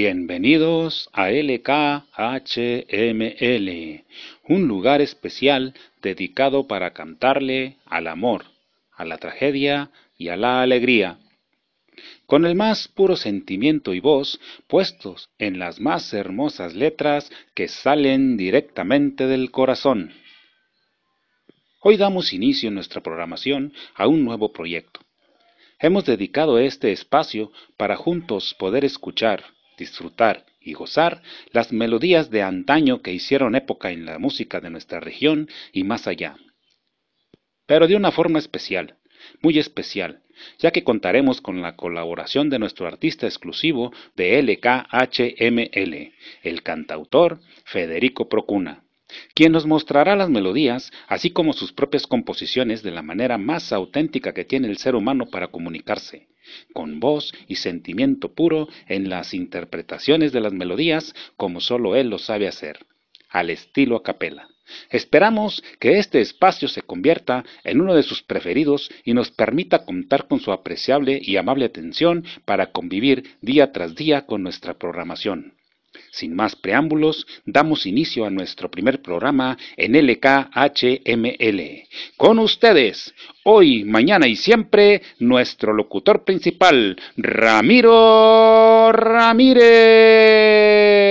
Bienvenidos a LKHML, un lugar especial dedicado para cantarle al amor, a la tragedia y a la alegría, con el más puro sentimiento y voz puestos en las más hermosas letras que salen directamente del corazón. Hoy damos inicio en nuestra programación a un nuevo proyecto. Hemos dedicado este espacio para juntos poder escuchar, disfrutar y gozar las melodías de antaño que hicieron época en la música de nuestra región y más allá. Pero de una forma especial, muy especial, ya que contaremos con la colaboración de nuestro artista exclusivo de LKHML, el cantautor Federico Procuna, quien nos mostrará las melodías, así como sus propias composiciones de la manera más auténtica que tiene el ser humano para comunicarse, con voz y sentimiento puro en las interpretaciones de las melodías como solo él lo sabe hacer, al estilo a capela. Esperamos que este espacio se convierta en uno de sus preferidos y nos permita contar con su apreciable y amable atención para convivir día tras día con nuestra programación. Sin más preámbulos, damos inicio a nuestro primer programa en LKHML. Con ustedes, hoy, mañana y siempre, nuestro locutor principal, Ramiro Ramírez.